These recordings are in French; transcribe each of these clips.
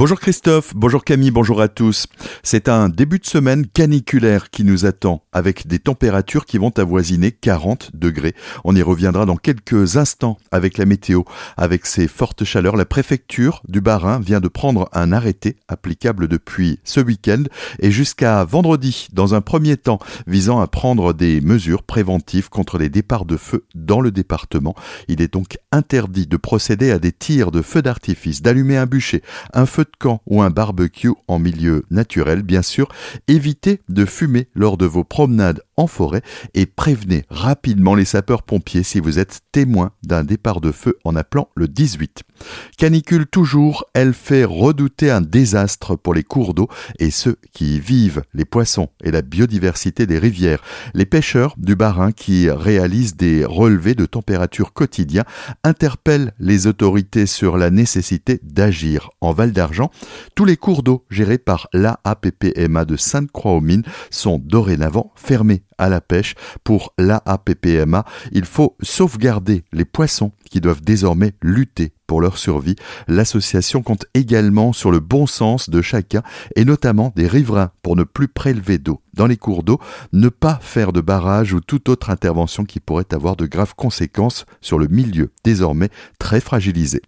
Bonjour Christophe, bonjour Camille, bonjour à tous. C'est un début de semaine caniculaire qui nous attend avec des températures qui vont avoisiner 40 degrés. On y reviendra dans quelques instants avec la météo. Avec ces fortes chaleurs, la préfecture du Bas-Rhin vient de prendre un arrêté applicable depuis ce week-end et jusqu'à vendredi dans un premier temps visant à prendre des mesures préventives contre les départs de feu dans le département. Il est donc interdit de procéder à des tirs de feux d'artifice, d'allumer un bûcher, un feu de camp ou un barbecue en milieu naturel, bien sûr. Évitez de fumer lors de vos promenades en forêt et prévenez rapidement les sapeurs-pompiers si vous êtes témoin d'un départ de feu en appelant le 18. Canicule toujours, elle fait redouter un désastre pour les cours d'eau et ceux qui y vivent, les poissons et la biodiversité des rivières. Les pêcheurs du Bas-Rhin qui réalisent des relevés de température quotidiens interpellent les autorités sur la nécessité d'agir. En Val d'Argent, tous les cours d'eau gérés par l'AAPPMA de Sainte-Croix-aux-Mines sont dorénavant fermés à la pêche. Pour l'AAPPMA, il faut sauvegarder les poissons qui doivent désormais lutter pour leur survie. L'association compte également sur le bon sens de chacun et notamment des riverains pour ne plus prélever d'eau dans les cours d'eau, ne pas faire de barrage ou toute autre intervention qui pourrait avoir de graves conséquences sur le milieu désormais très fragilisé.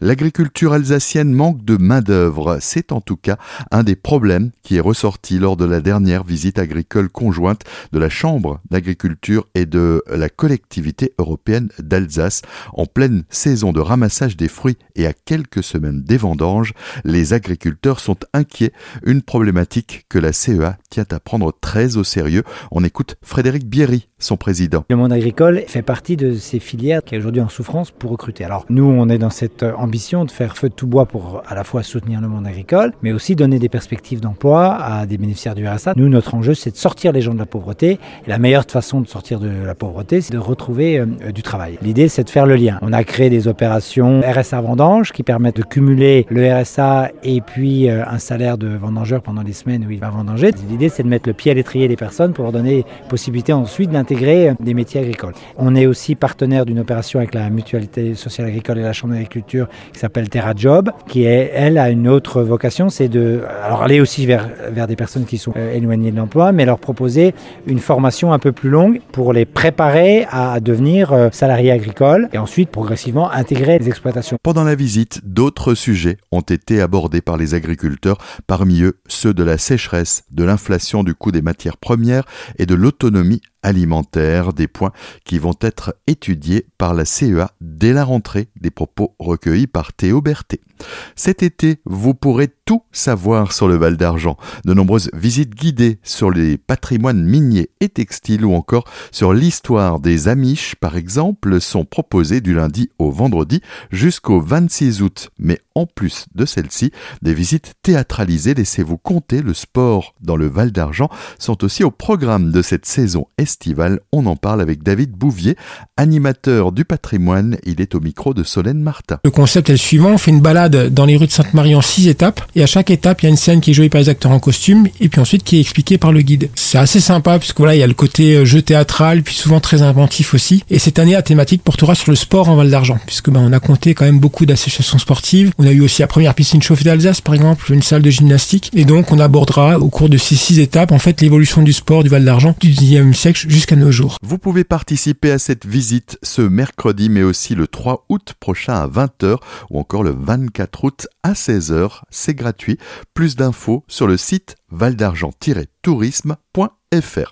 L'agriculture alsacienne manque de main-d'œuvre. C'est en tout cas un des problèmes qui est ressorti lors de la dernière visite agricole conjointe de la Chambre d'agriculture et de la collectivité européenne d'Alsace. En pleine saison de ramassage des fruits et à quelques semaines des vendanges, les agriculteurs sont inquiets, une problématique que la CEA tient à prendre both très au sérieux. On écoute Frédéric Bierry, son président. Le monde agricole fait partie de ces filières qui est aujourd'hui en souffrance pour recruter. Alors nous, on est dans cette ambition de faire feu de tout bois pour à la fois soutenir le monde agricole, mais aussi donner des perspectives d'emploi à des bénéficiaires du RSA. Nous, notre enjeu, c'est de sortir les gens de la pauvreté. Et la meilleure façon de sortir de la pauvreté, c'est de retrouver euh, du travail. L'idée, c'est de faire le lien. On a créé des opérations RSA vendange qui permettent de cumuler le RSA et puis euh, un salaire de vendangeur pendant les semaines où il va vendanger. L'idée, c'est de mettre le pied à l'étrier des personnes pour leur donner possibilité ensuite d'intégrer des métiers agricoles. On est aussi partenaire d'une opération avec la Mutualité sociale agricole et la Chambre d'agriculture qui s'appelle Terra Job, qui est, elle, a une autre vocation, c'est de alors aller aussi vers, vers des personnes qui sont euh, éloignées de l'emploi, mais leur proposer une formation un peu plus longue pour les préparer à devenir euh, salariés agricoles et ensuite progressivement intégrer les exploitations. Pendant la visite, d'autres sujets ont été abordés par les agriculteurs, parmi eux ceux de la sécheresse, de l'inflation du coût des matières premières et de l'autonomie alimentaire, des points qui vont être étudiés par la CEA dès la rentrée, des propos recueillis par Théo Berthet. Cet été, vous pourrez tout savoir sur le Val d'Argent. De nombreuses visites guidées sur les patrimoines miniers et textiles ou encore sur l'histoire des Amish, par exemple, sont proposées du lundi au vendredi jusqu'au 26 août. Mais en plus de celles-ci, des visites théâtralisées, laissez-vous compter, le sport dans le Val d'Argent sont aussi au programme de cette saison On en parle avec David Bouvier, animateur du patrimoine. Il est au micro de Solène Martin. Le concept est le suivant, on fait une balade dans les rues de Sainte-Marie en six étapes et à chaque étape, il y a une scène qui est jouée par les acteurs en costume et puis ensuite qui est expliquée par le guide. C'est assez sympa puisque voilà, il y a le côté euh, jeu théâtral puis souvent très inventif aussi. Et cette année, la thématique portera sur le sport en Val d'Argent puisque ben, on a compté quand même beaucoup d'associations sportives. On a eu aussi la première piscine chauffée d'Alsace par exemple, une salle de gymnastique et donc on abordera au cours de ces six étapes en fait l'évolution du sport du Val d'Argent du 10e siècle jusqu'à nos jours. Vous pouvez participer à cette visite ce mercredi mais aussi le 3 août prochain à 20h ou encore le 24 août à 16h. C'est gratuit. Plus d'infos sur le site valdargent-tourisme.fr.